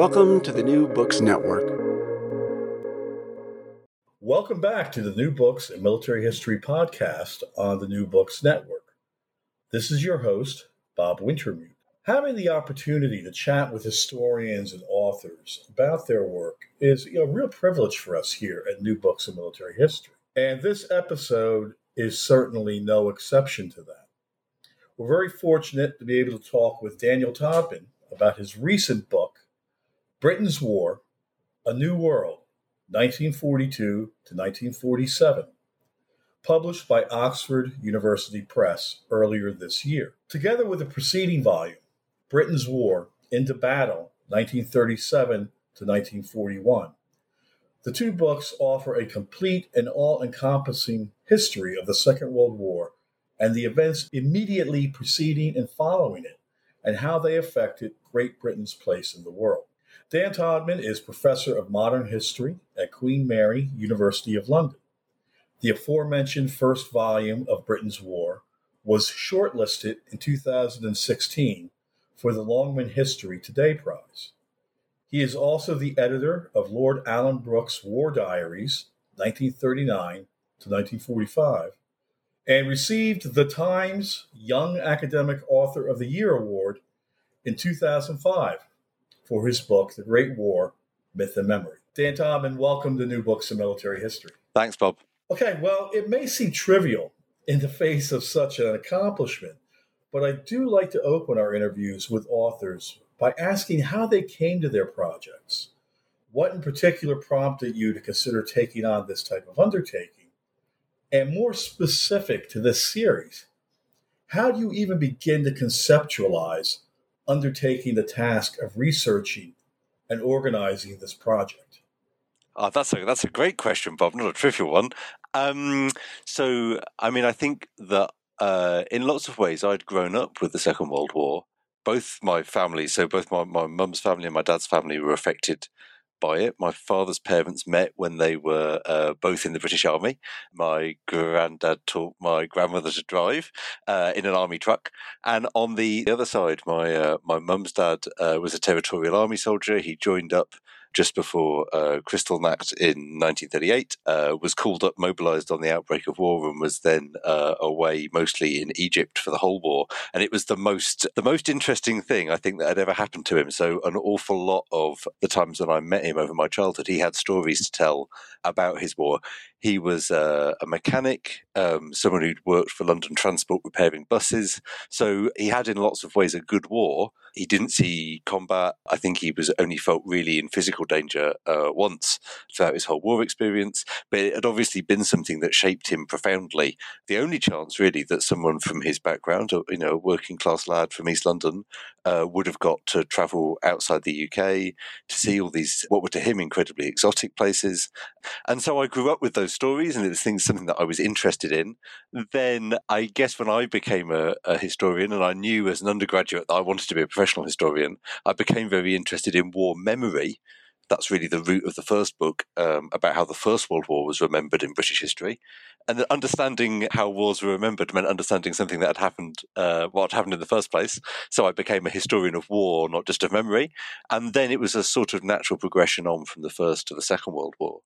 Welcome to the New Books Network. Welcome back to the New Books and Military History podcast on the New Books Network. This is your host, Bob Wintermute. Having the opportunity to chat with historians and authors about their work is a real privilege for us here at New Books and Military History. And this episode is certainly no exception to that. We're very fortunate to be able to talk with Daniel Todman about his recent book, Britain's War, A New World, 1942 to 1947, published by Oxford University Press earlier this year. Together with the preceding volume, Britain's War into Battle, 1937 to 1941, the two books offer a complete and all encompassing history of the Second World War and the events immediately preceding and following it, and how they affected Great Britain's place in the world. Dan Todman is Professor of Modern History at Queen Mary, University of London. The aforementioned first volume of Britain's War was shortlisted in 2016 for the Longman History Today Prize. He is also the editor of Lord Alanbrooke's War Diaries, 1939 to 1945, and received the Times Young Academic Author of the Year Award in 2005 for his book, The Great War Myth and Memory. Dan Todman, welcome to New Books in Military History. Thanks, Bob. Okay, well, it may seem trivial in the face of such an accomplishment, but I do like to open our interviews with authors by asking how they came to their projects. What in particular prompted you to consider taking on this type of undertaking? And more specific to this series, how do you even begin to conceptualize undertaking the task of researching and organizing this project? Oh, that's a that's a great question, Bob. Not a trivial one. Um, so, I mean, I think that uh, in lots of ways, I'd grown up with the Second World War. Both my families, so both my my mum's family and my dad's family, were affected by it. My father's parents met when they were uh, both in the British Army. My granddad taught my grandmother to drive uh, in an army truck, and on the other side, my uh, my mum's dad uh, was a territorial army soldier. He joined up just before uh, Kristallnacht in 1938, uh, was called up, mobilized on the outbreak of war, and was then uh, away mostly in Egypt for the whole war. And it was the most the most interesting thing I think that had ever happened to him. So an awful lot of the times when I met him over my childhood, he had stories to tell about his war. He was uh, a mechanic, um, someone who'd worked for London Transport repairing buses. So he had, in lots of ways, a good war. He didn't see combat. I think he was only felt really in physical danger uh, once throughout his whole war experience. But it had obviously been something that shaped him profoundly. The only chance, really, that someone from his background, you know, a working class lad from East London, uh, would have got to travel outside the UK to see all these, what were to him incredibly exotic places. And so I grew up with those stories and it was things, something that I was interested in. Then I guess when I became a, a historian and I knew as an undergraduate that I wanted to be a professional historian, I became very interested in war memory that's really the root of the first book um, about how the First World War was remembered in British history. And understanding how wars were remembered meant understanding something that had happened, uh, what happened in the first place. So I became a historian of war, not just of memory. And then it was a sort of natural progression on from the First to the Second World War.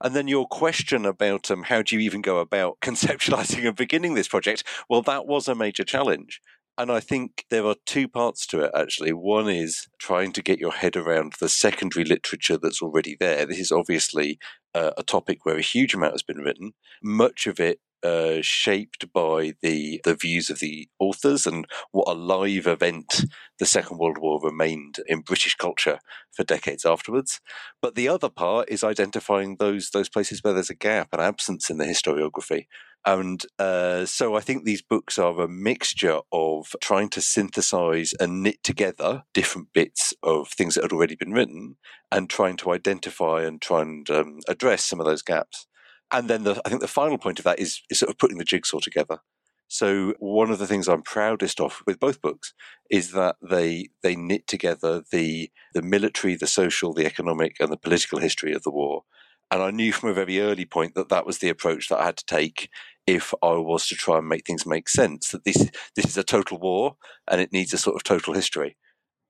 And then your question about um, how do you even go about conceptualizing and beginning this project? Well, that was a major challenge. And I think there are two parts to it, actually. One is trying to get your head around the secondary literature that's already there. This is obviously uh, a topic where a huge amount has been written. Much of it uh, shaped by the the views of the authors and what a live event the Second World War remained in British culture for decades afterwards. But the other part is identifying those those places where there's a gap, an absence in the historiography. And uh, so I think these books are a mixture of trying to synthesize and knit together different bits of things that had already been written and trying to identify and try and um, address some of those gaps. And then the, I think the final point of that is, is sort of putting the jigsaw together. So one of the things I'm proudest of with both books is that they they knit together the the military, the social, the economic, and the political history of the war. And I knew from a very early point that that was the approach that I had to take if I was to try and make things make sense. That this this is a total war and it needs a sort of total history.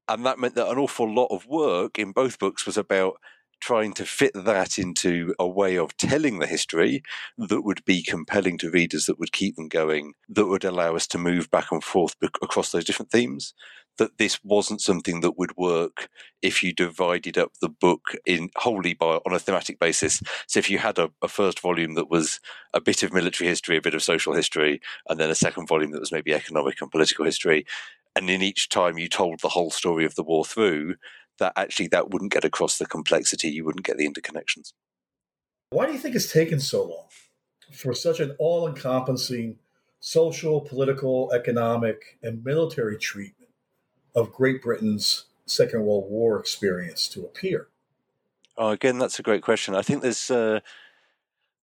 And that meant that an awful lot of work in both books was about trying to fit that into a way of telling the history that would be compelling to readers, that would keep them going, that would allow us to move back and forth across those different themes. That this wasn't something that would work if you divided up the book in wholly by on a thematic basis. So if you had a, a first volume that was a bit of military history, a bit of social history, and then a second volume that was maybe economic and political history, and in each time you told the whole story of the war through, that actually that wouldn't get across the complexity, you wouldn't get the interconnections. Why do you think it's taken so long for such an all encompassing social, political, economic, and military treatment of Great Britain's Second World War experience to appear? Oh, again, that's a great question. I think there's uh,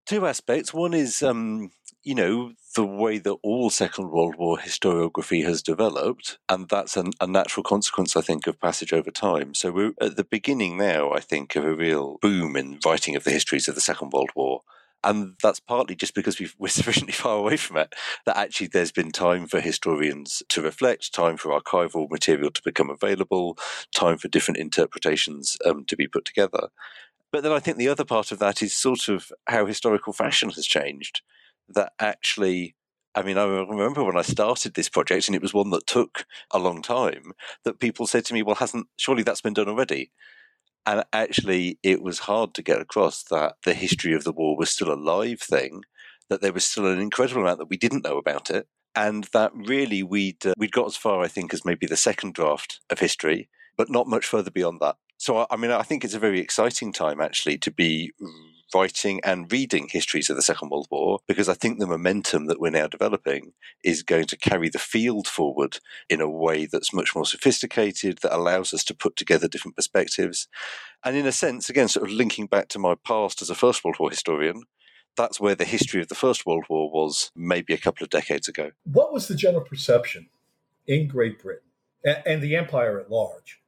two aspects. One is um, you know, the way that all Second World War historiography has developed, and that's an, a natural consequence, I think, of passage over time. So we're at the beginning now, I think, of a real boom in writing of the histories of the Second World War. And that's partly just because we are sufficiently far away from it that actually there's been time for historians to reflect, time for archival material to become available, time for different interpretations um, to be put together. But then I think the other part of that is sort of how historical fashion has changed that actually I mean, I remember when I started this project, and it was one that took a long time, that people said to me, Well, hasn't, surely that's been done already? And actually, it was hard to get across that the history of the war was still a live thing, that there was still an incredible amount that we didn't know about it, and that really we'd, uh, we'd got as far, I think, as maybe the second draft of history, but not much further beyond that. So, I mean, I think it's a very exciting time, actually, to be writing and reading histories of the Second World War because I think the momentum that we're now developing is going to carry the field forward in a way that's much more sophisticated, that allows us to put together different perspectives. And in a sense, again, sort of linking back to my past as a First World War historian, that's where the history of the First World War was maybe a couple of decades ago. What was the general perception in Great Britain and the empire at large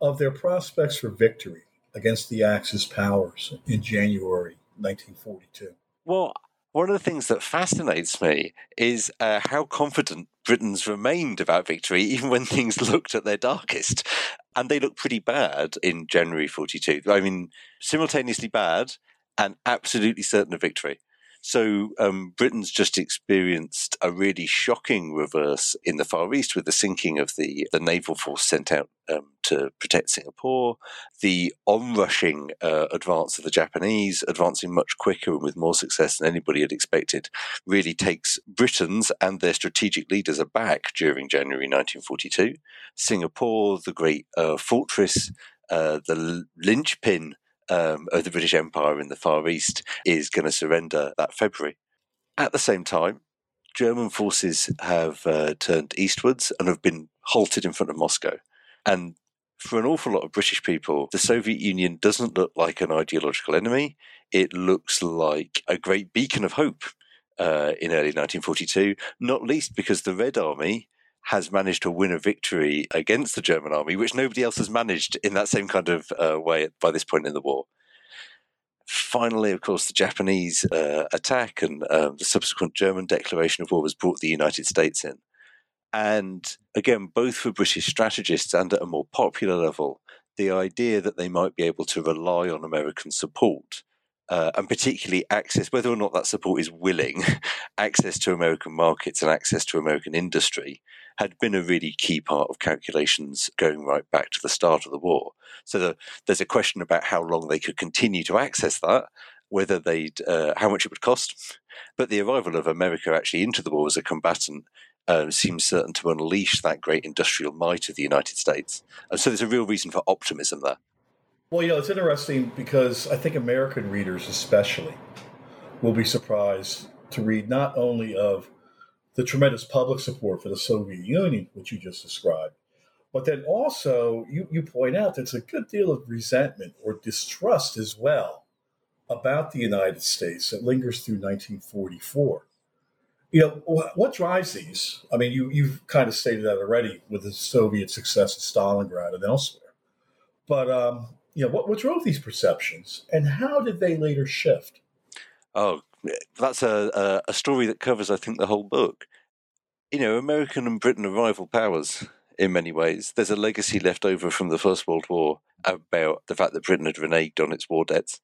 of their prospects for victory against the Axis powers in January 1942? Well, one of the things that fascinates me is uh, how confident Britons remained about victory, even when things looked at their darkest. And they looked pretty bad in January 42. I mean, simultaneously bad and absolutely certain of victory. So um, Britain's just experienced a really shocking reverse in the Far East with the sinking of the, the naval force sent out um, to protect Singapore, the onrushing uh, advance of the Japanese, advancing much quicker and with more success than anybody had expected, really takes Britons and their strategic leaders aback during January 1942. Singapore, the great uh, fortress, uh, the linchpin um, of the British Empire in the Far East is going to surrender that February. At the same time, German forces have uh, turned eastwards and have been halted in front of Moscow. And for an awful lot of British people, the Soviet Union doesn't look like an ideological enemy. It looks like a great beacon of hope uh, in early 1942, not least because the Red Army has managed to win a victory against the German army, which nobody else has managed in that same kind of uh, way by this point in the war. Finally, of course, the Japanese uh, attack and um, the subsequent German declaration of war has brought the United States in. And again, both for British strategists and at a more popular level, the idea that they might be able to rely on American support uh, and particularly access, whether or not that support is willing, access to American markets and access to American industry had been a really key part of calculations going right back to the start of the war. So the, there's a question about how long they could continue to access that whether they'd uh, how much it would cost. But the arrival of America actually into the war as a combatant uh, seems certain to unleash that great industrial might of the United States. And so there's a real reason for optimism there. Well, you know, it's interesting because I think American readers, especially, will be surprised to read not only of the tremendous public support for the Soviet Union, which you just described, but then also you, you point out that there's a good deal of resentment or distrust as well about the United States that lingers through 1944. You know, what drives these? I mean, you, you've kind of stated that already with the Soviet success at Stalingrad and elsewhere. But, um, you know, what, what drove these perceptions and how did they later shift? Oh, that's a, a, story that covers, I think, the whole book. You know, American and Britain are rival powers in many ways. There's a legacy left over from the First World War about the fact that Britain had reneged on its war debts.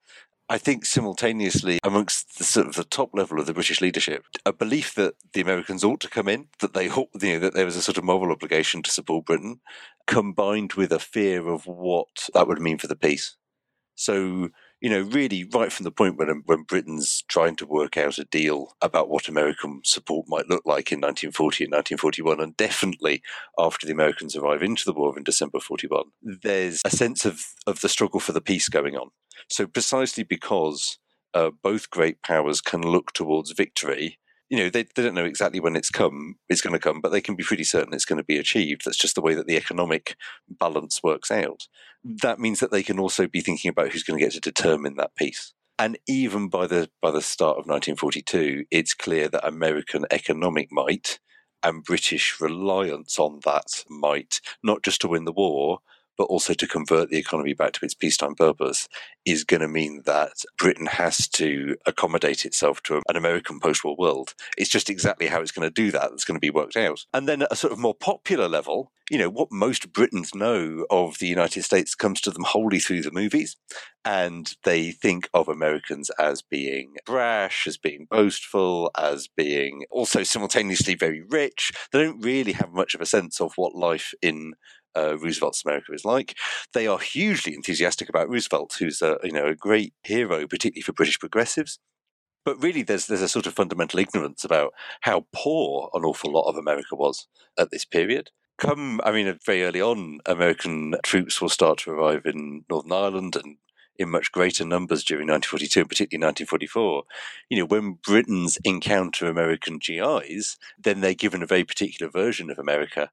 I think simultaneously, amongst the sort of the top level of the British leadership, a belief that the Americans ought to come in, that they you know, that there was a sort of moral obligation to support Britain, combined with a fear of what that would mean for the peace. So you know, really right from the point when when Britain's trying to work out a deal about what American support might look like in 1940 and 1941, and definitely after the Americans arrive into the war in December 41, there's a sense of of the struggle for the peace going on. So precisely because uh, both great powers can look towards victory you know they, they don't know exactly when it's come it's going to come but they can be pretty certain it's going to be achieved. That's just the way that the economic balance works out. Mm. That means that they can also be thinking about who's going to get to determine that peace and even by the by the start of 1942 it's clear that american economic might and british reliance on that might not just to win the war but also to convert the economy back to its peacetime purpose is going to mean that Britain has to accommodate itself to an American post war world. It's just exactly how it's going to do that that's going to be worked out. And then at a sort of more popular level, you know, what most Britons know of the United States comes to them wholly through the movies. And they think of Americans as being brash, as being boastful, as being also simultaneously very rich. They don't really have much of a sense of what life in uh, Roosevelt's America is like. They are hugely enthusiastic about Roosevelt, who's a you know a great hero, particularly for British progressives. But really, there's there's a sort of fundamental ignorance about how poor an awful lot of America was at this period. Come, I mean, very early on, American troops will start to arrive in Northern Ireland and in much greater numbers during 1942 and particularly 1944. You know, when Britons encounter American GIs, then they're given a very particular version of America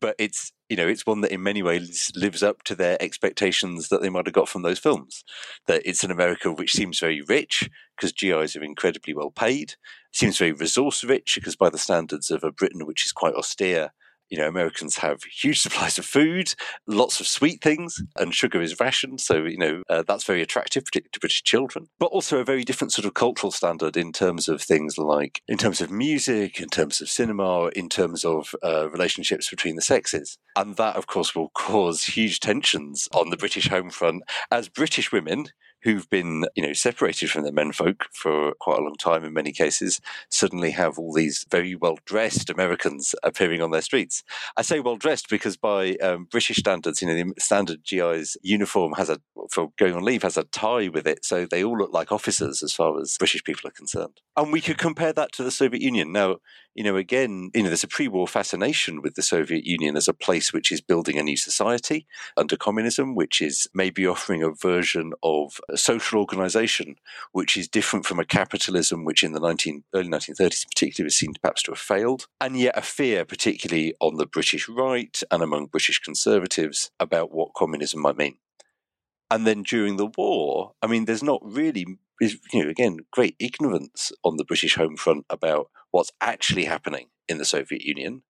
but it's you know it's one that in many ways lives up to their expectations that they might have got from those films. That it's an america which seems very rich because gis are incredibly well paid. Seems very resource rich because by the standards of a britain which is quite austere you know, Americans have huge supplies of food, lots of sweet things, and sugar is rationed. So, you know, uh, that's very attractive, to British children, but also a very different sort of cultural standard in terms of things like, in terms of music, in terms of cinema, in terms of uh, relationships between the sexes. And that, of course, will cause huge tensions on the British home front as British women who've been, you know, separated from their menfolk for quite a long time in many cases, suddenly have all these very well dressed Americans appearing on their streets. I say well dressed because by um, British standards, you know, the standard GI's uniform has a for going on leave has a tie with it, so they all look like officers as far as British people are concerned. And we could compare that to the Soviet Union. Now, you know, again, you know, there's a pre-war fascination with the Soviet Union as a place which is building a new society under communism, which is maybe offering a version of a social organization which is different from a capitalism which in the 19, early 1930s in particular was seen perhaps to have failed, and yet a fear, particularly on the British right and among British conservatives, about what communism might mean. And then during the war, I mean, there's not really you know, again, great ignorance on the British home front about what's actually happening in the Soviet Union,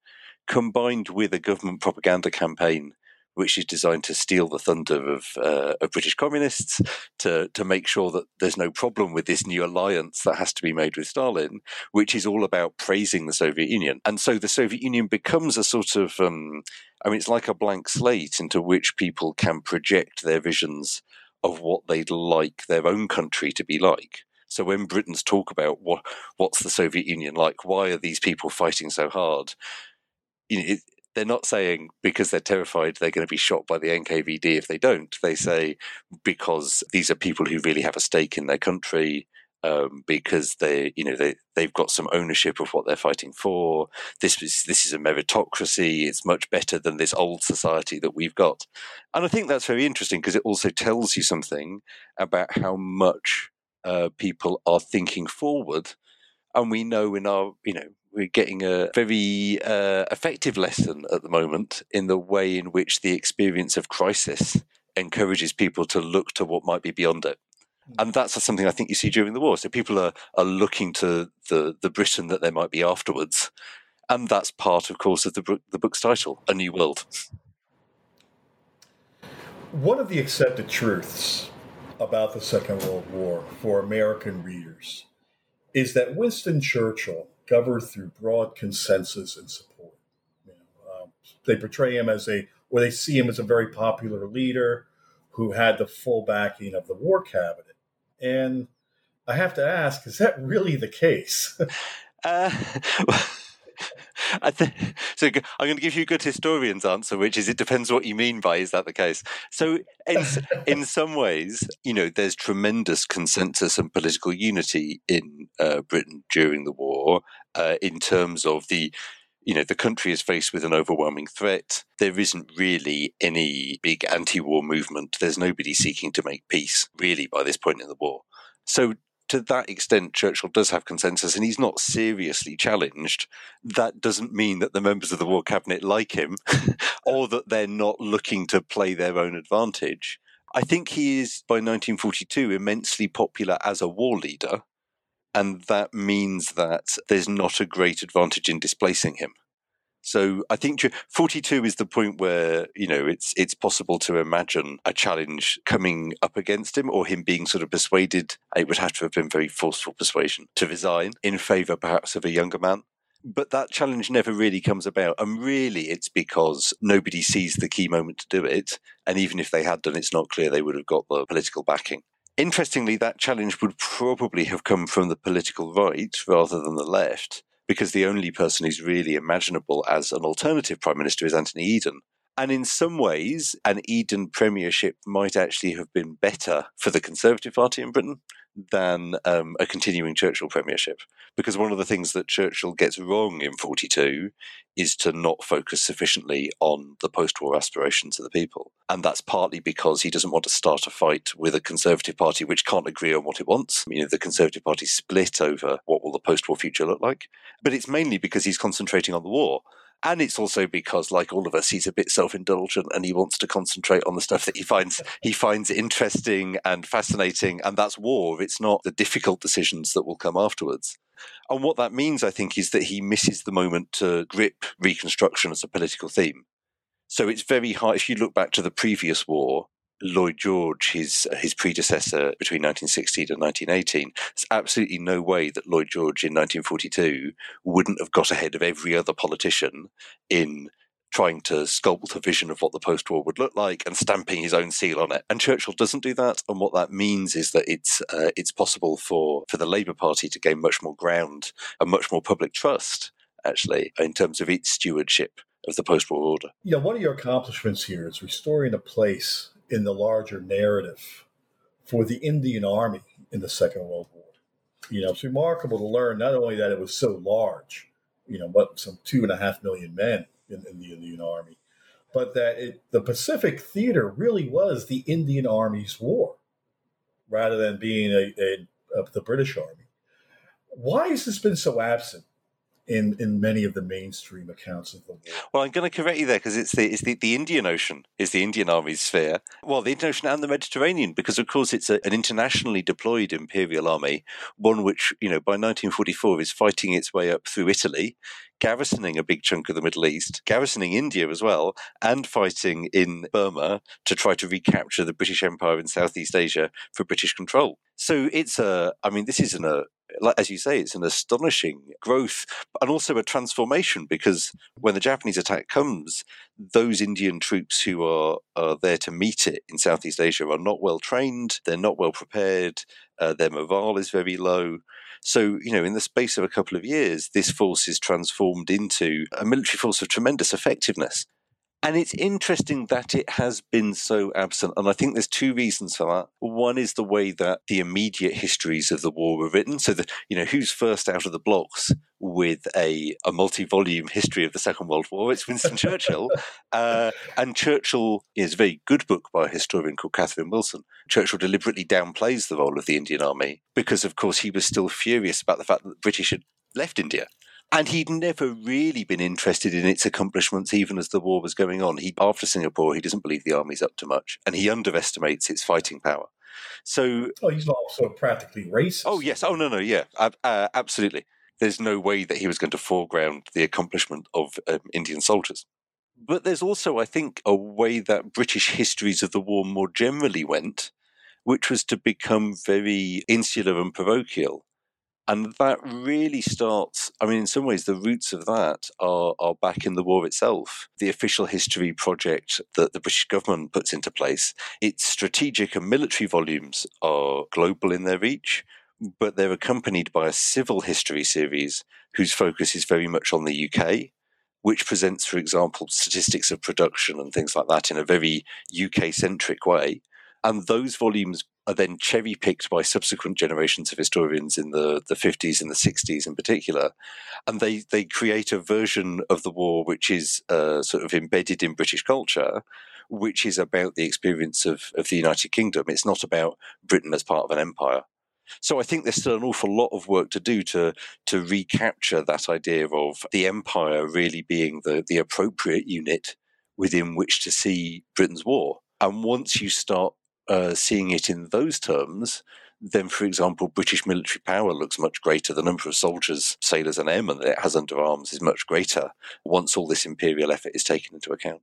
combined with a government propaganda campaign which is designed to steal the thunder of, uh, of British communists, to, to make sure that there's no problem with this new alliance that has to be made with Stalin, which is all about praising the Soviet Union. And so the Soviet Union becomes a sort of, um, I mean, it's like a blank slate into which people can project their visions of what they'd like their own country to be like. So when Britons talk about what what's the Soviet Union like, why are these people fighting so hard? You know, it, they're not saying because they're terrified they're going to be shot by the NKVD if they don't. They say because these are people who really have a stake in their country. Um, because they, you know, they they've got some ownership of what they're fighting for. This is this is a meritocracy. It's much better than this old society that we've got, and I think that's very interesting because it also tells you something about how much uh, people are thinking forward, and we know in our, you know, we're getting a very uh, effective lesson at the moment in the way in which the experience of crisis encourages people to look to what might be beyond it. Hmm. And that's something I think you see during the war. So people are, are looking to the, the Britain that there might be afterwards. And that's part, of course, of the, the book's title, A New World. One of the accepted truths about the Second World War for American readers is that Winston Churchill governed through broad consensus and support. You know, um, they portray him as a, or they see him as a very popular leader who had the full backing of the war cabinet. And I have to ask, is that really the case? uh, th- so I'm going to give you a good historian's answer, which is it depends what you mean by is that the case. So in, in some ways, you know, there's tremendous consensus and political unity in uh, Britain during the war uh, in terms of the you know, the country is faced with an overwhelming threat. There isn't really any big anti war movement. There's nobody seeking to make peace, really, by this point in the war. So to that extent, Churchill does have consensus and he's not seriously challenged. That doesn't mean that the members of the War Cabinet like him or that they're not looking to play their own advantage. I think he is, by 1942, immensely popular as a war leader. And that means that there's not a great advantage in displacing him. So I think 42 is the point where you know it's it's possible to imagine a challenge coming up against him or him being sort of persuaded. It would have to have been very forceful persuasion to resign in favour perhaps of a younger man. But that challenge never really comes about. And really, it's because nobody sees the key moment to do it. And even if they had done, it's not clear they would have got the political backing. Interestingly, that challenge would probably have come from the political right rather than the left because the only person who's really imaginable as an alternative prime minister is Anthony Eden. And in some ways, an Eden premiership might actually have been better for the Conservative Party in Britain than um, a continuing Churchill premiership. Because one of the things that Churchill gets wrong in 42 is to not focus sufficiently on the post war aspirations of the people. And that's partly because he doesn't want to start a fight with a Conservative Party which can't agree on what it wants. You know, the Conservative Party split over what will the post war future look like. But it's mainly because he's concentrating on the war. And it's also because, like all of us, he's a bit self-indulgent and he wants to concentrate on the stuff that he finds he finds interesting and fascinating, and that's war. It's not the difficult decisions that will come afterwards. And what that means, I think, is that he misses the moment to grip Reconstruction as a political theme. So it's very hard. If you look back to the previous war, Lloyd George, his his predecessor between 1916 and 1918, there's absolutely no way that Lloyd George in 1942 wouldn't have got ahead of every other politician in trying to sculpt a vision of what the post-war would look like and stamping his own seal on it. And Churchill doesn't do that. And what that means is that it's uh, it's possible for for the Labour Party to gain much more ground and much more public trust, actually, in terms of its stewardship of the post-war order. Yeah, one of your accomplishments here is restoring a place in the larger narrative for the Indian Army in the Second World War. You know, it's remarkable to learn not only that it was so large, you know, but some two and a half million men in, in the Indian Army, but that it, the Pacific Theater really was the Indian Army's war rather than being a, a, a the British Army. Why has this been so absent in in many of the mainstream accounts of the war. Well, I'm going to correct you there because it's the it's the, the Indian Ocean is the Indian Army's sphere. Well, the Indian Ocean and the Mediterranean because of course it's a, an internationally deployed imperial army, one which you know by 1944 is fighting its way up through Italy. Garrisoning a big chunk of the Middle East, garrisoning India as well, and fighting in Burma to try to recapture the British Empire in Southeast Asia for British control. So it's a, I mean, this isn't a, as you say, it's an astonishing growth and also a transformation because when the Japanese attack comes, those Indian troops who are, are there to meet it in Southeast Asia are not well trained, they're not well prepared, uh, their morale is very low. So, you know, in the space of a couple of years, this force is transformed into a military force of tremendous effectiveness. And it's interesting that it has been so absent. And I think there's two reasons for that. One is the way that the immediate histories of the war were written. So that, you know, who's first out of the blocks with a, a multi-volume history of the Second World War? It's Winston Churchill. Uh, and Churchill is a very good book by a historian called Catherine Wilson. Churchill deliberately downplays the role of the Indian Army because, of course, he was still furious about the fact that the British had left India. And he'd never really been interested in its accomplishments, even as the war was going on. He, after Singapore, he doesn't believe the army's up to much, and he underestimates its fighting power. So, oh, he's also practically racist. Oh yes. Oh no, no, yeah, uh, absolutely. There's no way that he was going to foreground the accomplishment of um, Indian soldiers. But there's also, I think, a way that British histories of the war more generally went, which was to become very insular and parochial and that really starts i mean in some ways the roots of that are, are back in the war itself. The official history project that the british government puts into place its strategic and military volumes are global in their reach but they're accompanied by a civil history series whose focus is very much on the uk which presents for example statistics of production and things like that in a very uk centric way and those volumes are then cherry picked by subsequent generations of historians in the, the 50s and the 60s in particular. And they, they create a version of the war which is uh, sort of embedded in British culture, which is about the experience of, of the United Kingdom. It's not about Britain as part of an empire. So I think there's still an awful lot of work to do to to recapture that idea of the empire really being the, the appropriate unit within which to see Britain's war. And once you start uh, seeing it in those terms, then, for example, British military power looks much greater. The number of soldiers, sailors, and airmen that it has under arms is much greater once all this imperial effort is taken into account.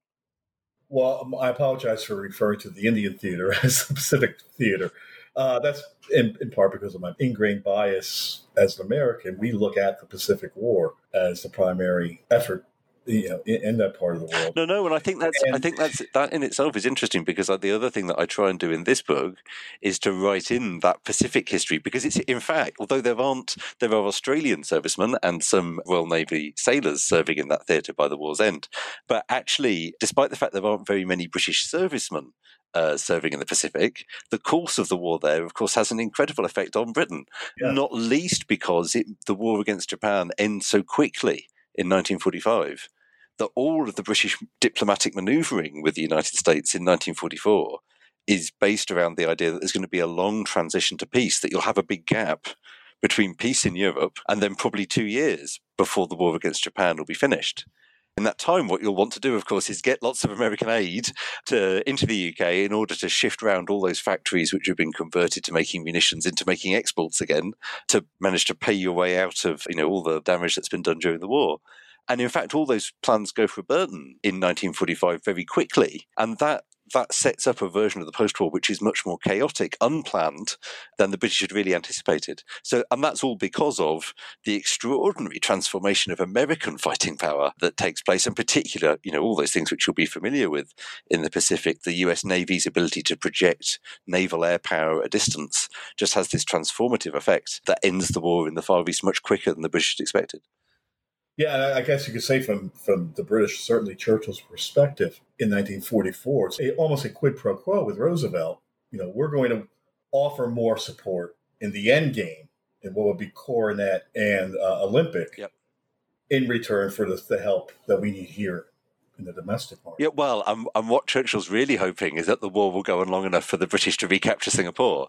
Well, um, I apologize for referring to the Indian theater as the Pacific theater. Uh, that's in, in, part because of my ingrained bias as an American. We look at the Pacific War as the primary effort you know in, that part of the world. No, no, and I think that's and, I think that's that in itself is interesting because the other thing that I try and do in this book is to write in that Pacific history because it's in fact although there aren't there are Australian servicemen and some Royal Navy sailors serving in that theatre by the war's end, but actually, despite the fact there aren't very many British servicemen uh, serving in the Pacific, the course of the war there, of course, has an incredible effect on Britain. Yeah. Not least because it, the war against Japan ends so quickly in 1945 that all of the British diplomatic manoeuvring with the United States in 1944 is based around the idea that there's going to be a long transition to peace, that you'll have a big gap between peace in Europe and then probably two years before the war against Japan will be finished. In that time, what you'll want to do, of course, is get lots of American aid to, into the UK in order to shift around all those factories which have been converted to making munitions into making exports again, to manage to pay your way out of you know all the damage that's been done during the war. And in fact, all those plans go for a burden in 1945 very quickly. And that that sets up a version of the post-war which is much more chaotic, unplanned than the British had really anticipated. So, and that's all because of the extraordinary transformation of American fighting power that takes place, in particular, you know, all those things which you'll be familiar with in the Pacific. The U.S. Navy's ability to project naval air power at a distance just has this transformative effect that ends the war in the Far East much quicker than the British had expected. Yeah, I guess you could say from from the British, certainly Churchill's perspective in 1944, it's a, almost a quid pro quo with Roosevelt. You know, we're going to offer more support in the end game in what would be Coronet and uh, Olympic yep. in return for the, the help that we need here in the domestic market. Yeah, well, and, and what Churchill's really hoping is that the war will go on long enough for the British to recapture Singapore.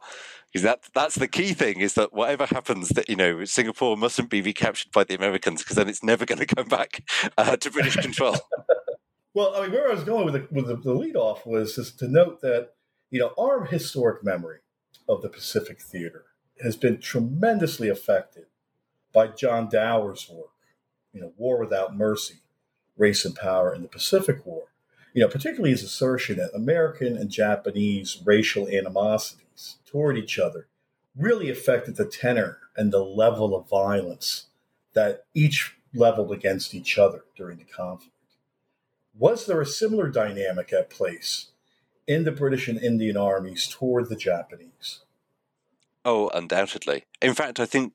Because that that's the key thing is that whatever happens, that you know Singapore mustn't be recaptured by the Americans because then it's never going to come back uh, to British control. well, I mean, where I was going with the, with the, the lead off was just to note that you know our historic memory of the Pacific Theater has been tremendously affected by John Dower's work. You know, War Without Mercy race and power in the Pacific War. You know, particularly his assertion that American and Japanese racial animosities toward each other really affected the tenor and the level of violence that each leveled against each other during the conflict. Was there a similar dynamic at place in the British and Indian armies toward the Japanese? Oh, undoubtedly. In fact, I think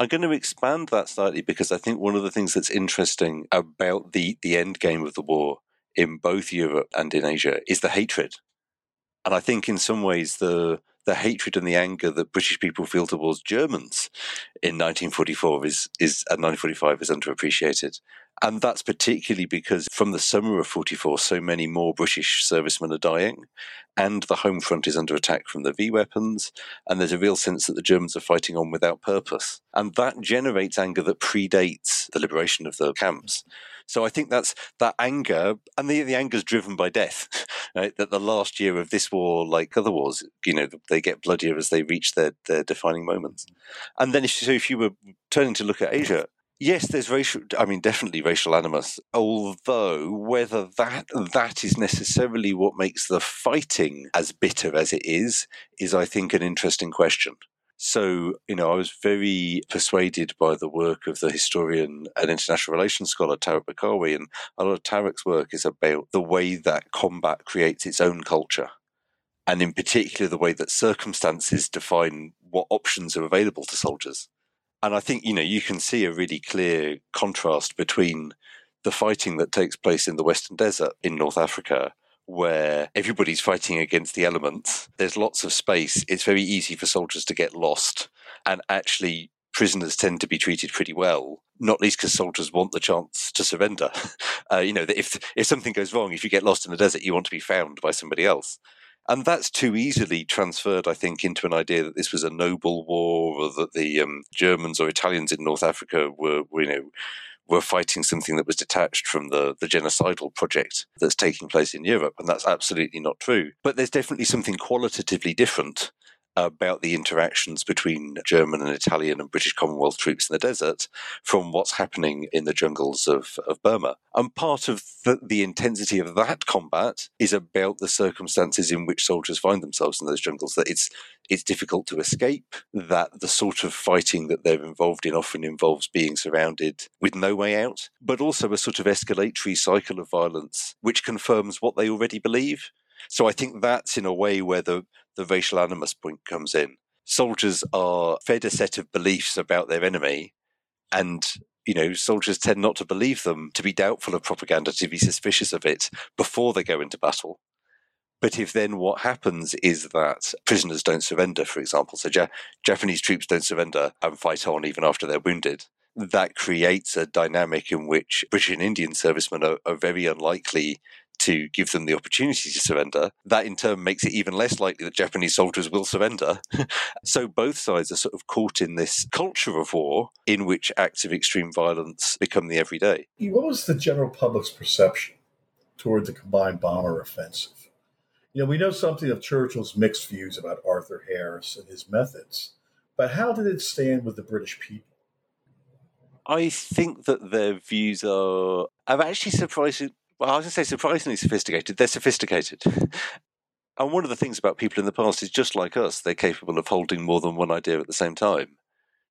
I'm going to expand that slightly because I think one of the things that's interesting about the, the end game of the war in both Europe and in Asia is the hatred. And I think in some ways the the hatred and the anger that British people feel towards Germans in 1944 is is and 1945 is underappreciated. And that's particularly because from the summer of 44, so many more British servicemen are dying, and the home front is under attack from the V weapons, and there's a real sense that the Germans are fighting on without purpose. And that generates anger that predates the liberation of the camps. So I think that's that anger, and the, the anger is driven by death. Right? That the last year of this war, like other wars, you know, they get bloodier as they reach their, their defining moments. And then, if, so if you were turning to look at Asia, Yes, there's racial. I mean, definitely racial animus. Although whether that that is necessarily what makes the fighting as bitter as it is, is I think an interesting question. So, you know, I was very persuaded by the work of the historian and international relations scholar Tarak Barkawi, and a lot of Tarak's work is about the way that combat creates its own culture, and in particular the way that circumstances define what options are available to soldiers. And I think, you know, you can see a really clear contrast between the fighting that takes place in the Western Desert in North Africa, where everybody's fighting against the elements. There's lots of space. It's very easy for soldiers to get lost. And actually, prisoners tend to be treated pretty well, not least because soldiers want the chance to surrender. Uh, you know, if, if something goes wrong, if you get lost in the desert, you want to be found by somebody else. And that's too easily transferred, I think, into an idea that this was a noble war, or that the um, Germans or Italians in North Africa were, you know, were fighting something that was detached from the, the genocidal project that's taking place in Europe. And that's absolutely not true. But there's definitely something qualitatively different about the interactions between German and Italian and British Commonwealth troops in the desert from what's happening in the jungles of, of Burma. And part of the, the, intensity of that combat is about the circumstances in which soldiers find themselves in those jungles, that it's it's difficult to escape, that the sort of fighting that they're involved in often involves being surrounded with no way out, but also a sort of escalatory cycle of violence which confirms what they already believe. So I think that's in a way where the, the racial animus point comes in. Soldiers are fed a set of beliefs about their enemy, and you know, soldiers tend not to believe them, to be doubtful of propaganda, to be suspicious of it before they go into battle. But if then what happens is that prisoners don't surrender, for example, so ja- Japanese troops don't surrender and fight on even after they're wounded, that creates a dynamic in which British and Indian servicemen are, are very unlikely to give them the opportunity to surrender. That in turn makes it even less likely that Japanese soldiers will surrender. so both sides are sort of caught in this culture of war in which acts of extreme violence become the everyday. What was the general public's perception toward the combined bomber offensive? You know, we know something of Churchill's mixed views about Arthur Harris and his methods, but how did it stand with the British people? I think that their views are. I'm actually surprised well, I was going to say surprisingly sophisticated. They're sophisticated. and one of the things about people in the past is just like us, they're capable of holding more than one idea at the same time.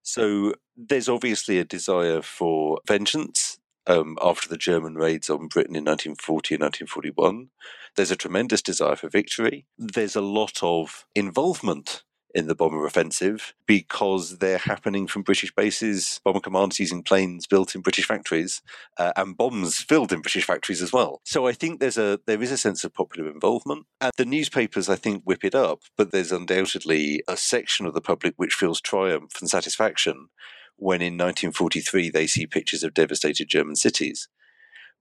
So there's obviously a desire for vengeance um, after the German raids on Britain in 1940 and 1941. There's a tremendous desire for victory. There's a lot of involvement in the bomber offensive because they're happening from British bases, bomber commands using planes built in British factories, uh, and bombs filled in British factories as well. So I think there's a there is a sense of popular involvement, and the newspapers I think whip it up, but there's undoubtedly a section of the public which feels triumph and satisfaction when in 1943 they see pictures of devastated German cities.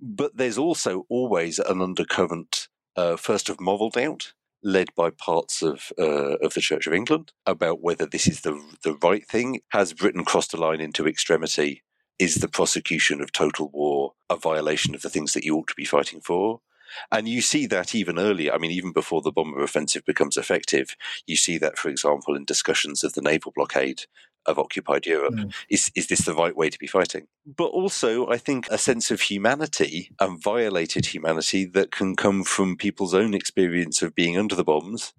But there's also always an undercurrent, uh, first of moral doubt led by parts of uh, of the Church of England about whether this is the the right thing. Has Britain crossed a line into extremity? Is the prosecution of total war a violation of the things that you ought to be fighting for? And you see that even earlier. I mean, even before the bomber offensive becomes effective, you see that, for example, in discussions of the naval blockade of occupied Europe. Mm. Is is this the right way to be fighting? But also, I think a sense of humanity and violated humanity that can come from people's own experience of being under the bombs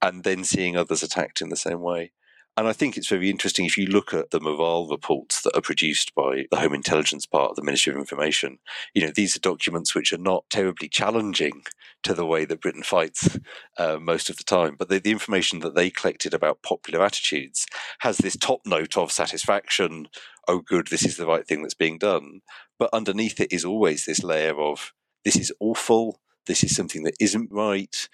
and then seeing others attacked in the same way. And I think it's very interesting if you look at the Morale reports that are produced by the Home Intelligence part of the Ministry of Information. You know, these are documents which are not terribly challenging to the way that Britain fights uh, most of the time, but the, the information that they collected about popular attitudes has this top note of satisfaction. Oh, good, this is the right thing that's being done. But underneath it is always this layer of this is awful. This is something that isn't right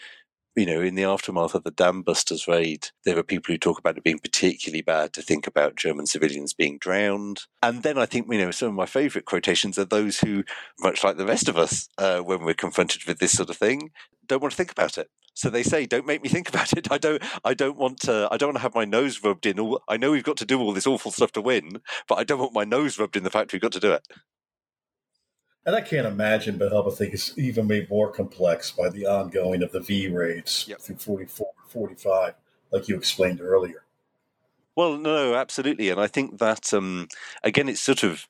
you know, in the aftermath of the Dam Busters raid, there are people who talk about it being particularly bad to think about German civilians being drowned. And then I think, you know, some of my favourite quotations are those who, much like the rest of us, uh, when we're confronted with this sort of thing, don't want to think about it. So they say, "Don't make me think about it. I don't. I don't want to. I don't want to have my nose rubbed in. All, I know we've got to do all this awful stuff to win, but I don't want my nose rubbed in the fact we've got to do it." And I can't imagine, but help I think it's even made more complex by the ongoing of the V raids yep. through 44, 45, like you explained earlier. Well, no, absolutely, and I think that um, again, it's sort of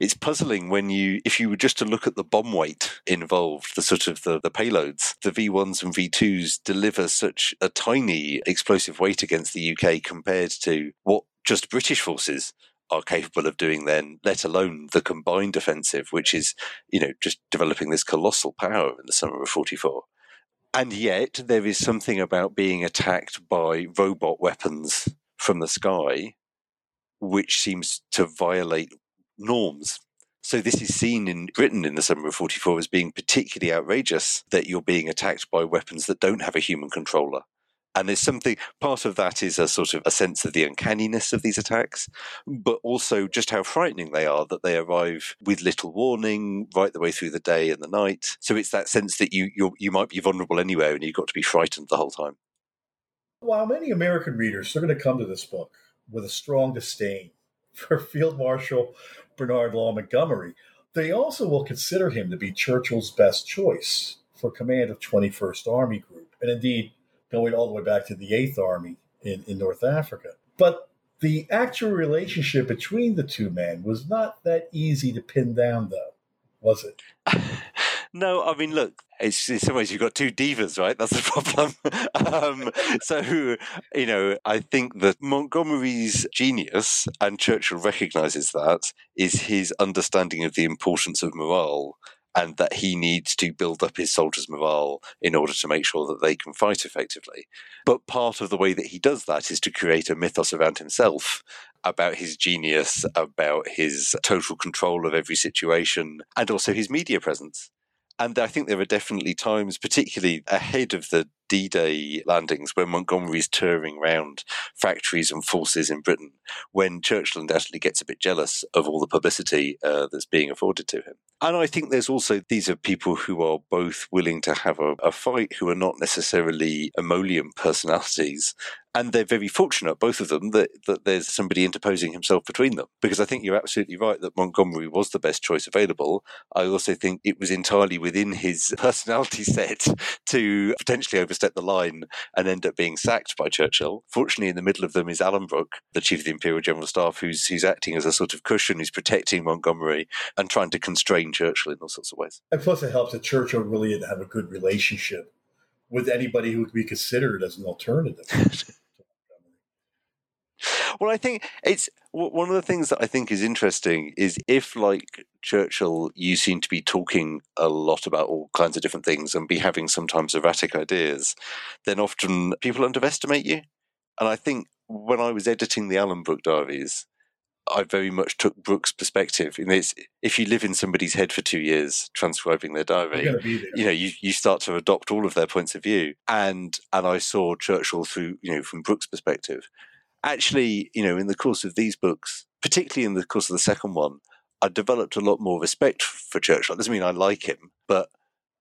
it's puzzling when you if you were just to look at the bomb weight involved, the sort of the, the payloads, the V ones and V twos deliver such a tiny explosive weight against the UK compared to what just British forces are capable of doing then, let alone the combined offensive, which is, you know, just developing this colossal power in the summer of 44. And yet, there is something about being attacked by robot weapons from the sky which seems to violate norms. So, this is seen in Britain in the summer of 44 as being particularly outrageous that you're being attacked by weapons that don't have a human controller. And there's something, part of that is a sort of a sense of the uncanniness of these attacks, but also just how frightening they are that they arrive with little warning right the way through the day and the night. So it's that sense that you you you might be vulnerable anywhere and you've got to be frightened the whole time. While many American readers are going to come to this book with a strong disdain for Field Marshal Bernard Law Montgomery, they also will consider him to be Churchill's best choice for command of 21st Army Group. And indeed, going all the way back to the Eighth Army in, in North Africa. But the actual relationship between the two men was not that easy to pin down, though, was it? no, I mean, look, it's in some ways you've got two divas, right? That's the problem. um, so, you know, I think that Montgomery's genius, and Churchill recognizes that, is his understanding of the importance of morale and that he needs to build up his soldiers' morale in order to make sure that they can fight effectively. But part of the way that he does that is to create a mythos around himself about his genius, about his total control of every situation, and also his media presence. And I think there are definitely times, particularly ahead of the D Day landings, when Montgomery's touring around factories and forces in Britain, when Churchill undoubtedly gets a bit jealous of all the publicity uh, that's being afforded to him. And I think there's also, these are people who are both willing to have a, a fight, who are not necessarily emollient personalities, and they're very fortunate, both of them, that, that there's somebody interposing himself between them. Because I think you're absolutely right that Montgomery was the best choice available. I also think it was entirely within his personality set to potentially overstep the line and end up being sacked by Churchill. Fortunately, in the middle of them is Alan Brooke, the chief of the Imperial General Staff, who's, who's acting as a sort of cushion, who's protecting Montgomery and trying to constrain Churchill in all sorts of ways. And plus, it helps that Churchill really didn't have a good relationship with anybody who could be considered as an alternative. well, I think it's one of the things that I think is interesting is if, like Churchill, you seem to be talking a lot about all kinds of different things and be having sometimes erratic ideas, then often people underestimate you. And I think when I was editing the Alan Brooke diaries, I very much took Brooke's perspective. You know, if you live in somebody's head for two years transcribing their diary, you know, you, you start to adopt all of their points of view. And and I saw Churchill through, you know, from Brooke's perspective actually, you know, in the course of these books, particularly in the course of the second one, I developed a lot more respect for Churchill. That doesn't mean I like him, but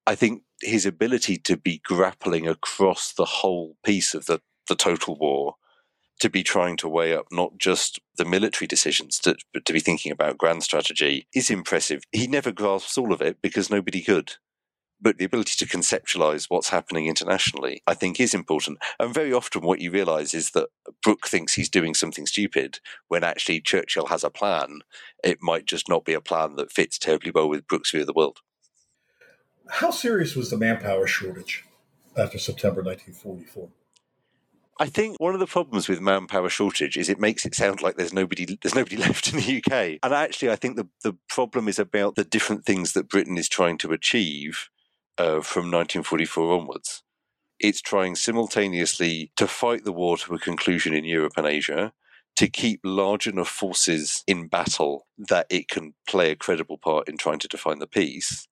I think his ability to be grappling across the whole piece of the, the total war, to be trying to weigh up not just the military decisions, to, but to be thinking about grand strategy is impressive. He never grasps all of it because nobody could but the ability to conceptualize what's happening internationally, I think, is important. And very often, what you realize is that Brooke thinks he's doing something stupid when actually Churchill has a plan. It might just not be a plan that fits terribly well with Brooke's view of the world. How serious was the manpower shortage after September 1944? I think one of the problems with manpower shortage is it makes it sound like there's nobody there's nobody left in the UK. And actually, I think the the problem is about the different things that Britain is trying to achieve uh, from 1944 onwards. It's trying simultaneously to fight the war to a conclusion in Europe and Asia, to keep large enough forces in battle that it can play a credible part in trying to define the peace,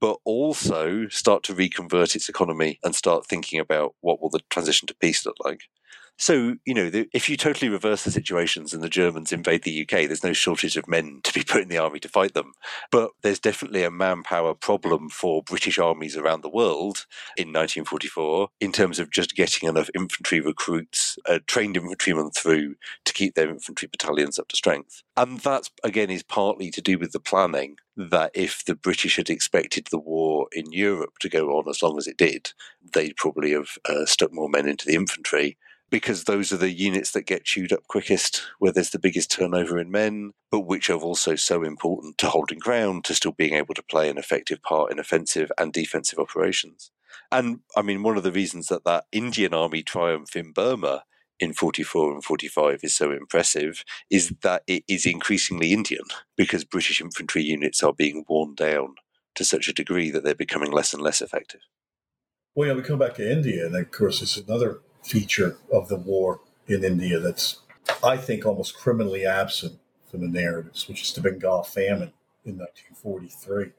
but also start to reconvert its economy and start thinking about what will the transition to peace look like. So, you know, the, if you totally reverse the situations and the Germans invade the UK, there's no shortage of men to be put in the army to fight them. But there's definitely a manpower problem for British armies around the world in 1944 in terms of just getting enough infantry recruits, uh, trained infantrymen through to keep their infantry battalions up to strength. And that, again, is partly to do with the planning that if the British had expected the war in Europe to go on as long as it did, they'd probably have uh, stuck more men into the infantry because those are the units that get chewed up quickest, where there's the biggest turnover in men, but which are also so important to holding ground, to still being able to play an effective part in offensive and defensive operations. And I mean, one of the reasons that that Indian army triumph in Burma in 44 and 45 is so impressive is that it is increasingly Indian because British infantry units are being worn down to such a degree that they're becoming less and less effective. Well, yeah, we come back to India, and of course, it's another feature of the war in India that's, I think, almost criminally absent from the narratives, which is the Bengal famine in 1943.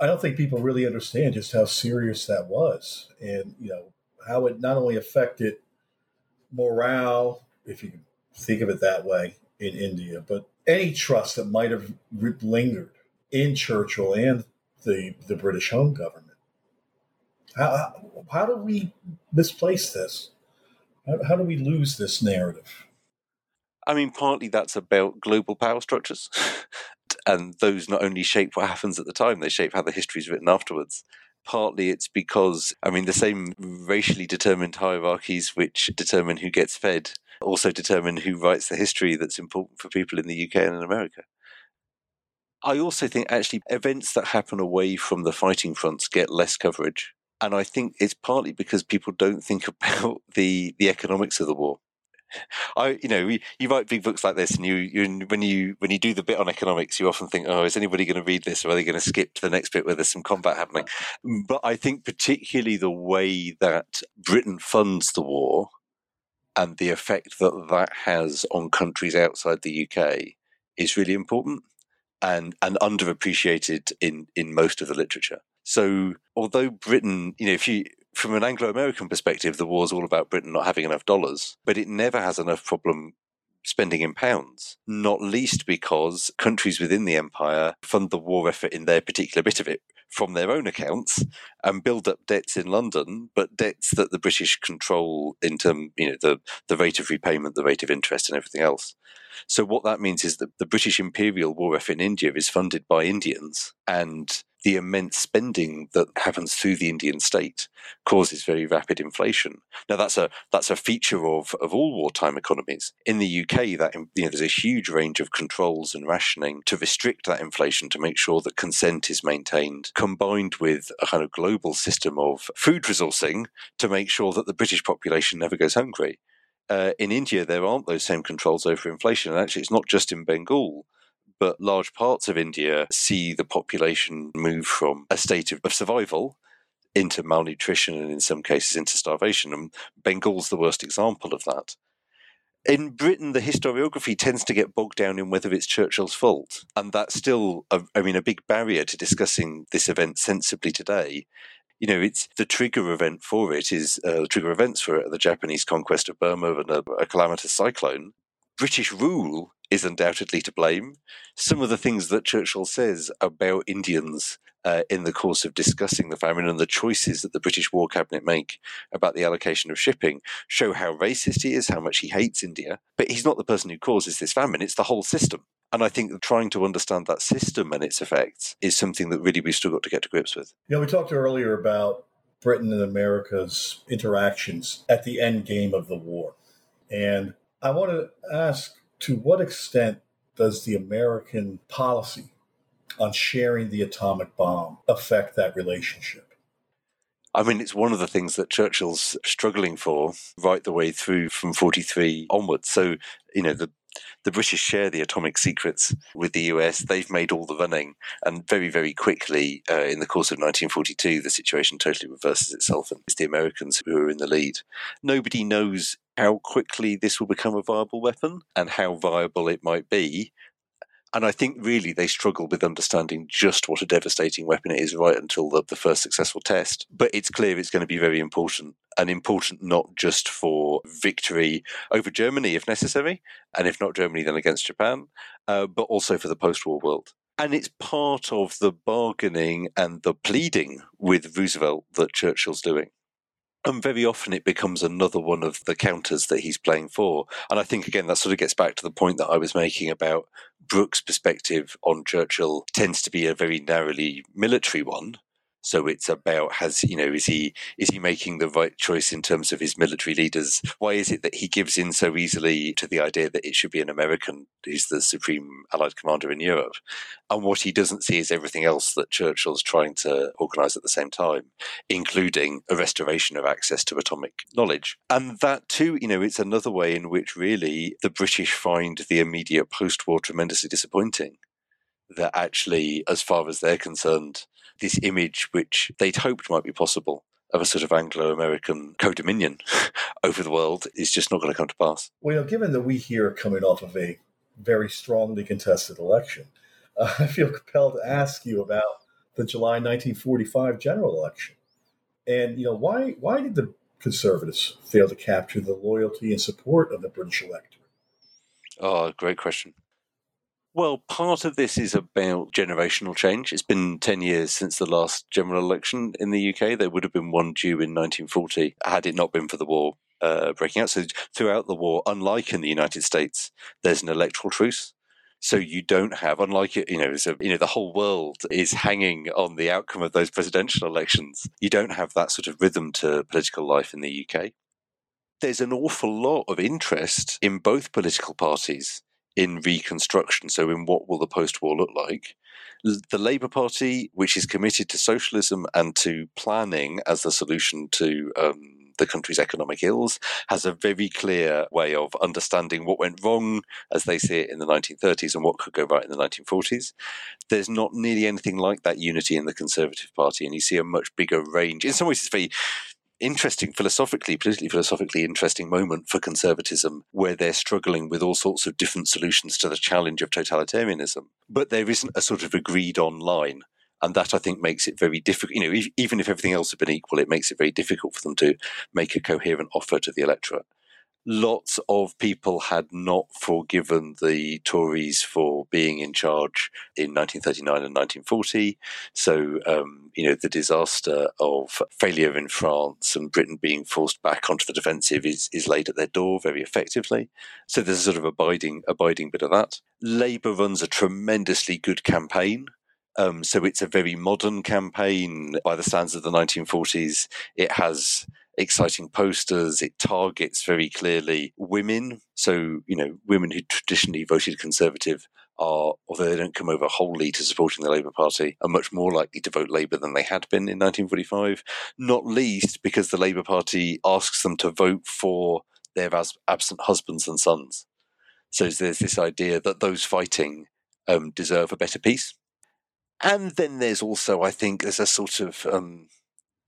I don't think people really understand just how serious that was, and you know how it not only affected morale, if you think of it that way, in India, but any trust that might have lingered in Churchill and the the British Home Government. How, how do we misplace this? How, how do we lose this narrative? I mean, partly that's about global power structures. and those not only shape what happens at the time, they shape how the history is written afterwards. Partly it's because, I mean, the same racially determined hierarchies which determine who gets fed also determine who writes the history that's important for people in the UK and in America. I also think actually events that happen away from the fighting fronts get less coverage and I think it's partly because people don't think about the the economics of the war. I, you know, you write big books like this, and you, you, when you when you do the bit on economics, you often think, oh, is anybody going to read this, or are they going to skip to the next bit where there's some combat happening? Mm, but I think particularly the way that Britain funds the war and the effect that that has on countries outside the UK is really important and and underappreciated in in most of the literature. So although Britain, you know, if you from an Anglo-American perspective, the war is all about Britain not having enough dollars, but it never has enough problem spending in pounds, not least because countries within the empire fund the war effort in their particular bit of it from their own accounts and build up debts in London, but debts that the British control in terms, you know, the, the rate of repayment, the rate of interest, and everything else. So what that means is that the British imperial war effort in India is funded by Indians, and the immense spending that happens through the Indian state causes very rapid inflation. Now that's a that's a feature of of all wartime economies. In the UK, that you know there's a huge range of controls and rationing to restrict that inflation to make sure that consent is maintained, combined with a kind of global system of food resourcing to make sure that the British population never goes hungry. Uh, in India, there aren't those same controls over inflation, and actually, it's not just in Bengal but large parts of India see the population move from a state of, survival into malnutrition and in some cases into starvation. And Bengal's the worst example of that. In Britain, the historiography tends to get bogged down in whether it's Churchill's fault. And that's still, a, I mean, a big barrier to discussing this event sensibly today. You know, it's the trigger event for it is uh, trigger events for it, the Japanese conquest of Burma and a, a calamitous cyclone. British rule is undoubtedly to blame. Some of the things that Churchill says about Indians uh, in the course of discussing the famine and the choices that the British War Cabinet make about the allocation of shipping show how racist he is, how much he hates India. But he's not the person who causes this famine, it's the whole system. And I think trying to understand that system and its effects is something that really we've still got to get to grips with. Know, we talked earlier about Britain and America's interactions at the end game of the war. And I want to ask to what extent does the American policy on sharing the atomic bomb affect that relationship? I mean, it's one of the things that Churchill's struggling for right the way through from 43 onwards. So, you know, the the British share the atomic secrets with the US. They've made all the running. And very, very quickly, uh, in the course of 1942, the situation totally reverses itself. And it's the Americans who are in the lead. Nobody knows how quickly this will become a viable weapon and how viable it might be. And I think really they struggle with understanding just what a devastating weapon it is right until the, the first successful test. But it's clear it's going to be very important, and important not just for victory over Germany if necessary, and if not Germany, then against Japan, uh, but also for the post war world. And it's part of the bargaining and the pleading with Roosevelt that Churchill's doing. And very often it becomes another one of the counters that he's playing for. And I think, again, that sort of gets back to the point that I was making about Brooke's perspective on Churchill tends to be a very narrowly military one. So it's about has you know is he is he making the right choice in terms of his military leaders? Why is it that he gives in so easily to the idea that it should be an American who's the supreme Allied commander in Europe? And what he doesn't see is everything else that Churchill's trying to organise at the same time, including a restoration of access to atomic knowledge. And that too, you know, it's another way in which really the British find the immediate post-war tremendously disappointing. That actually, as far as they're concerned, this image which they'd hoped might be possible of a sort of Anglo-American co-dominion over the world is just not going to come to pass. Well, given that we here are coming off of a very strongly contested election, uh, I feel compelled to ask you about the July 1945 general election. And you know, why why did the conservatives fail to capture the loyalty and support of the British electorate? Oh, great question. Well, part of this is about generational change. It's been 10 years since the last general election in the UK. There would have been one due in 1940 had it not been for the war uh, breaking out. So, throughout the war, unlike in the United States, there's an electoral truce. So you don't have, unlike you know, so, you know, the whole world is hanging on the outcome of those presidential elections. You don't have that sort of rhythm to political life in the UK. There's an awful lot of interest in both political parties in reconstruction. So, in what will the post war look like? The Labour Party, which is committed to socialism and to planning as the solution to um, the country's economic ills, has a very clear way of understanding what went wrong, as they see it in the 1930s, and what could go right in the 1940s. There's not nearly anything like that unity in the Conservative Party, and you see a much bigger range. In some ways, it's very interesting philosophically, politically philosophically interesting moment for conservatism where they're struggling with all sorts of different solutions to the challenge of totalitarianism. But there isn't a sort of agreed on line. And that I think makes it very difficult. You know, even if everything else had been equal, it makes it very difficult for them to make a coherent offer to the electorate lots of people had not forgiven the Tories for being in charge in 1939 and 1940. So, um, you know, the disaster of failure in France and Britain being forced back onto the defensive is, is laid at their door very effectively. So there's a sort of abiding, abiding bit of that. Labour runs a tremendously good campaign. Um, so it's a very modern campaign by the standards of the 1940s. It has exciting posters. It targets very clearly women. So, you know, women who traditionally voted Conservative are, although they don't come over wholly to supporting the Labour Party, are much more likely to vote Labour than they had been in 1945, not least because the Labour Party asks them to vote for their absent husbands and sons. So there's this idea that those fighting um, deserve a better peace. And then there's also, I think, there's a sort of um,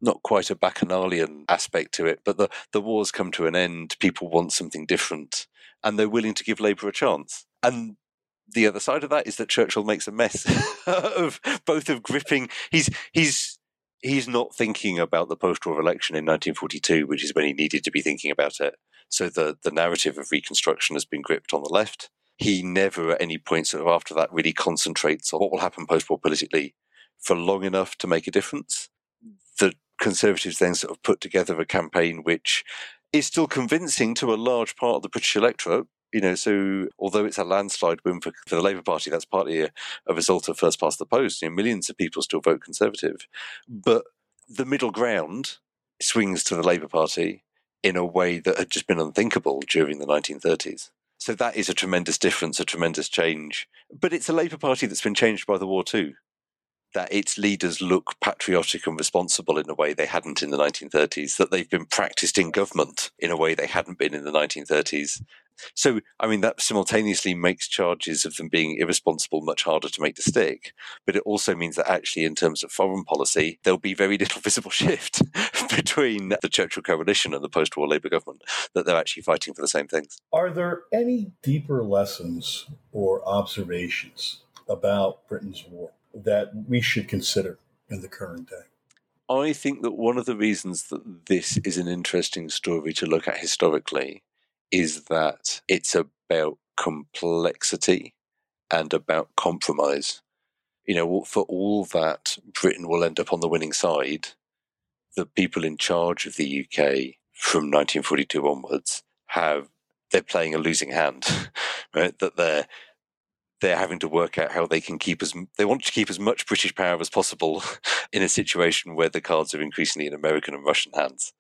not quite a bacchanalian aspect to it, but the, the wars come to an end, people want something different, and they're willing to give Labour a chance. And the other side of that is that Churchill makes a mess of both of gripping. He's he's he's not thinking about the post-war election in 1942, which is when he needed to be thinking about it. So the the narrative of Reconstruction has been gripped on the left. He never, at any point, sort of after that, really concentrates on what will happen post-war politically for long enough to make a difference. Conservatives then sort of put together a campaign which is still convincing to a large part of the British electorate. You know, so although it's a landslide win for, for the Labour Party, that's partly a, a result of first past the post. You know, millions of people still vote Conservative, but the middle ground swings to the Labour Party in a way that had just been unthinkable during the 1930s. So that is a tremendous difference, a tremendous change. But it's a Labour Party that's been changed by the war too. That its leaders look patriotic and responsible in a way they hadn't in the 1930s, that they've been practiced in government in a way they hadn't been in the 1930s. So, I mean, that simultaneously makes charges of them being irresponsible much harder to make to stick. But it also means that actually, in terms of foreign policy, there'll be very little visible shift between the Churchill coalition and the post war Labour government, that they're actually fighting for the same things. Are there any deeper lessons or observations about Britain's war that we should consider in the current day? I think that one of the reasons that this is an interesting story to look at historically is that it's about complexity and about compromise. You know, for all that Britain will end up on the winning side, the people in charge of the UK from 1942 onwards have they're playing a losing hand, right? That they're they're having to work out how they can keep as they want to keep as much British power as possible in a situation where the cards are increasingly in American and Russian hands.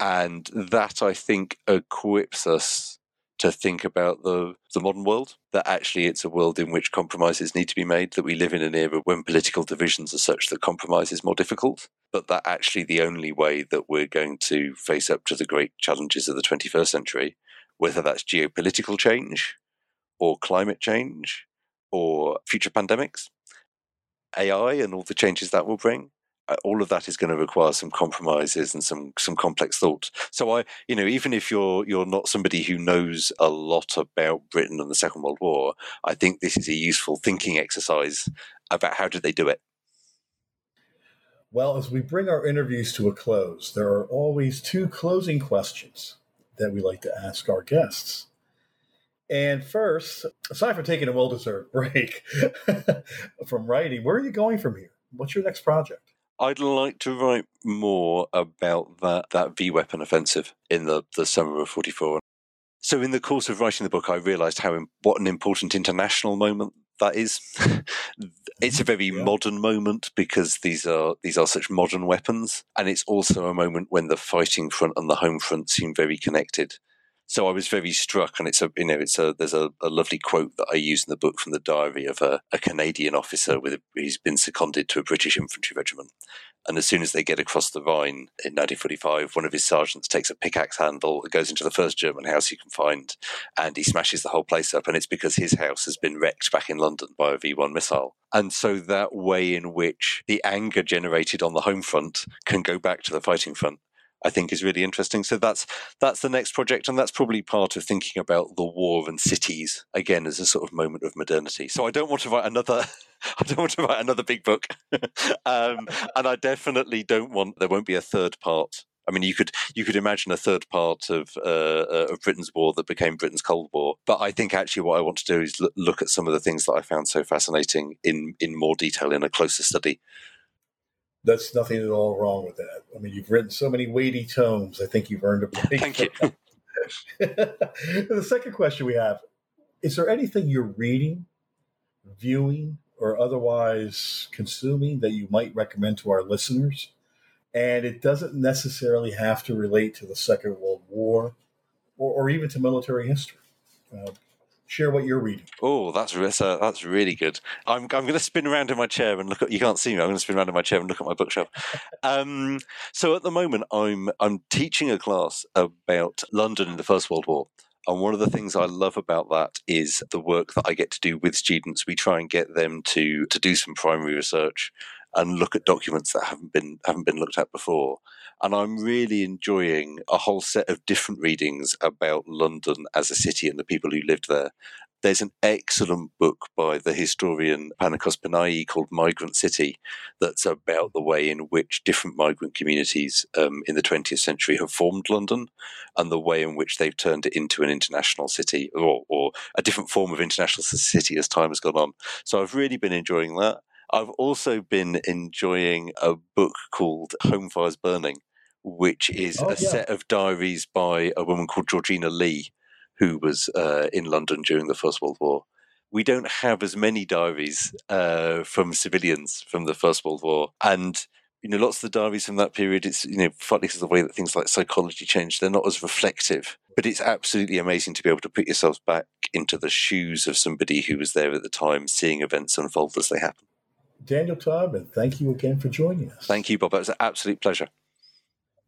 And that I think equips us to think about the, the modern world, that actually it's a world in which compromises need to be made, that we live in an era when political divisions are such that compromise is more difficult, but that actually the only way that we're going to face up to the great challenges of the 21st century, whether that's geopolitical change or climate change or future pandemics, AI and all the changes that will bring, uh, all of that is going to require some compromises and some some complex thought. So I, you know, even if you're you're not somebody who knows a lot about Britain and the Second World War, I think this is a useful thinking exercise about how did they do it. Well, as we bring our interviews to a close, there are always two closing questions that we like to ask our guests. And first, aside from taking a well deserved break from writing, where are you going from here? What's your next project? I'd like to write more about that, that V weapon offensive in the, the summer of 44. So, in the course of writing the book, I realised how what an important international moment that is. it's a mm-hmm. very yeah. modern moment because these are these are such modern weapons, and it's also a moment when the fighting front and the home front seem very connected. So I was very struck, and it's a you know it's a there's a, a lovely quote that I use in the book from the diary of a, a Canadian officer with a, he's been seconded to a British infantry regiment, and as soon as they get across the Rhine in 1945, one of his sergeants takes a pickaxe handle, goes into the first German house he can find, and he smashes the whole place up. And it's because his house has been wrecked back in London by a V 1 missile. And so that way in which the anger generated on the home front can go back to the fighting front I think is really interesting. So that's that's the next project, and that's probably part of thinking about the war and cities again as a sort of moment of modernity. So I don't want to write another. I don't want to write another big book, um, and I definitely don't want. There won't be a third part. I mean, you could you could imagine a third part of uh, uh of Britain's war that became Britain's Cold War. But I think actually what I want to do is look at some of the things that I found so fascinating in in more detail in a closer study that's nothing at all wrong with that. I mean, you've written so many weighty tomes. I think you've earned a break. Thank you. the second question we have is there anything you're reading, viewing, or otherwise consuming that you might recommend to our listeners? And it doesn't necessarily have to relate to the Second World War or, or even to military history. Uh, share what you're reading. Oh, that's that's, uh, that's really good. I'm I'm going to spin around in my chair and look at. You can't see me. I'm going to spin around in my chair and look at my bookshelf. um, so at the moment, I'm I'm teaching a class about London in the First World War. And one of the things I love about that is the work that I get to do with students. We try and get them to to do some primary research and look at documents that haven't been haven't been looked at before. And I'm really enjoying a whole set of different readings about London as a city and the people who lived there. There's an excellent book by the historian Panicos Panayi called Migrant City that's about the way in which different migrant communities um, in the 20th century have formed London and the way in which they've turned it into an international city or, or a different form of international city as time has gone on. So I've really been enjoying that. I've also been enjoying a book called Home Fires Burning, which is oh, a yeah. set of diaries by a woman called Georgina Lee, who was uh, in London during the First World War. We don't have as many diaries uh, from civilians from the First World War, and you know, lots of the diaries from that period. It's you know, partly because of the way that things like psychology changed. They're not as reflective, but it's absolutely amazing to be able to put yourself back into the shoes of somebody who was there at the time, seeing events unfold as they happen Daniel Todman, thank you again for joining us. Thank you, Bob. It was an absolute pleasure.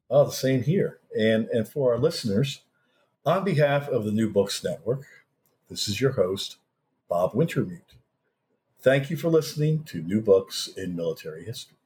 Oh, the same here. And and for our listeners, on behalf of the New Books Network, this is your host, Bob Wintermute. Thank you for listening to New Books in Military History.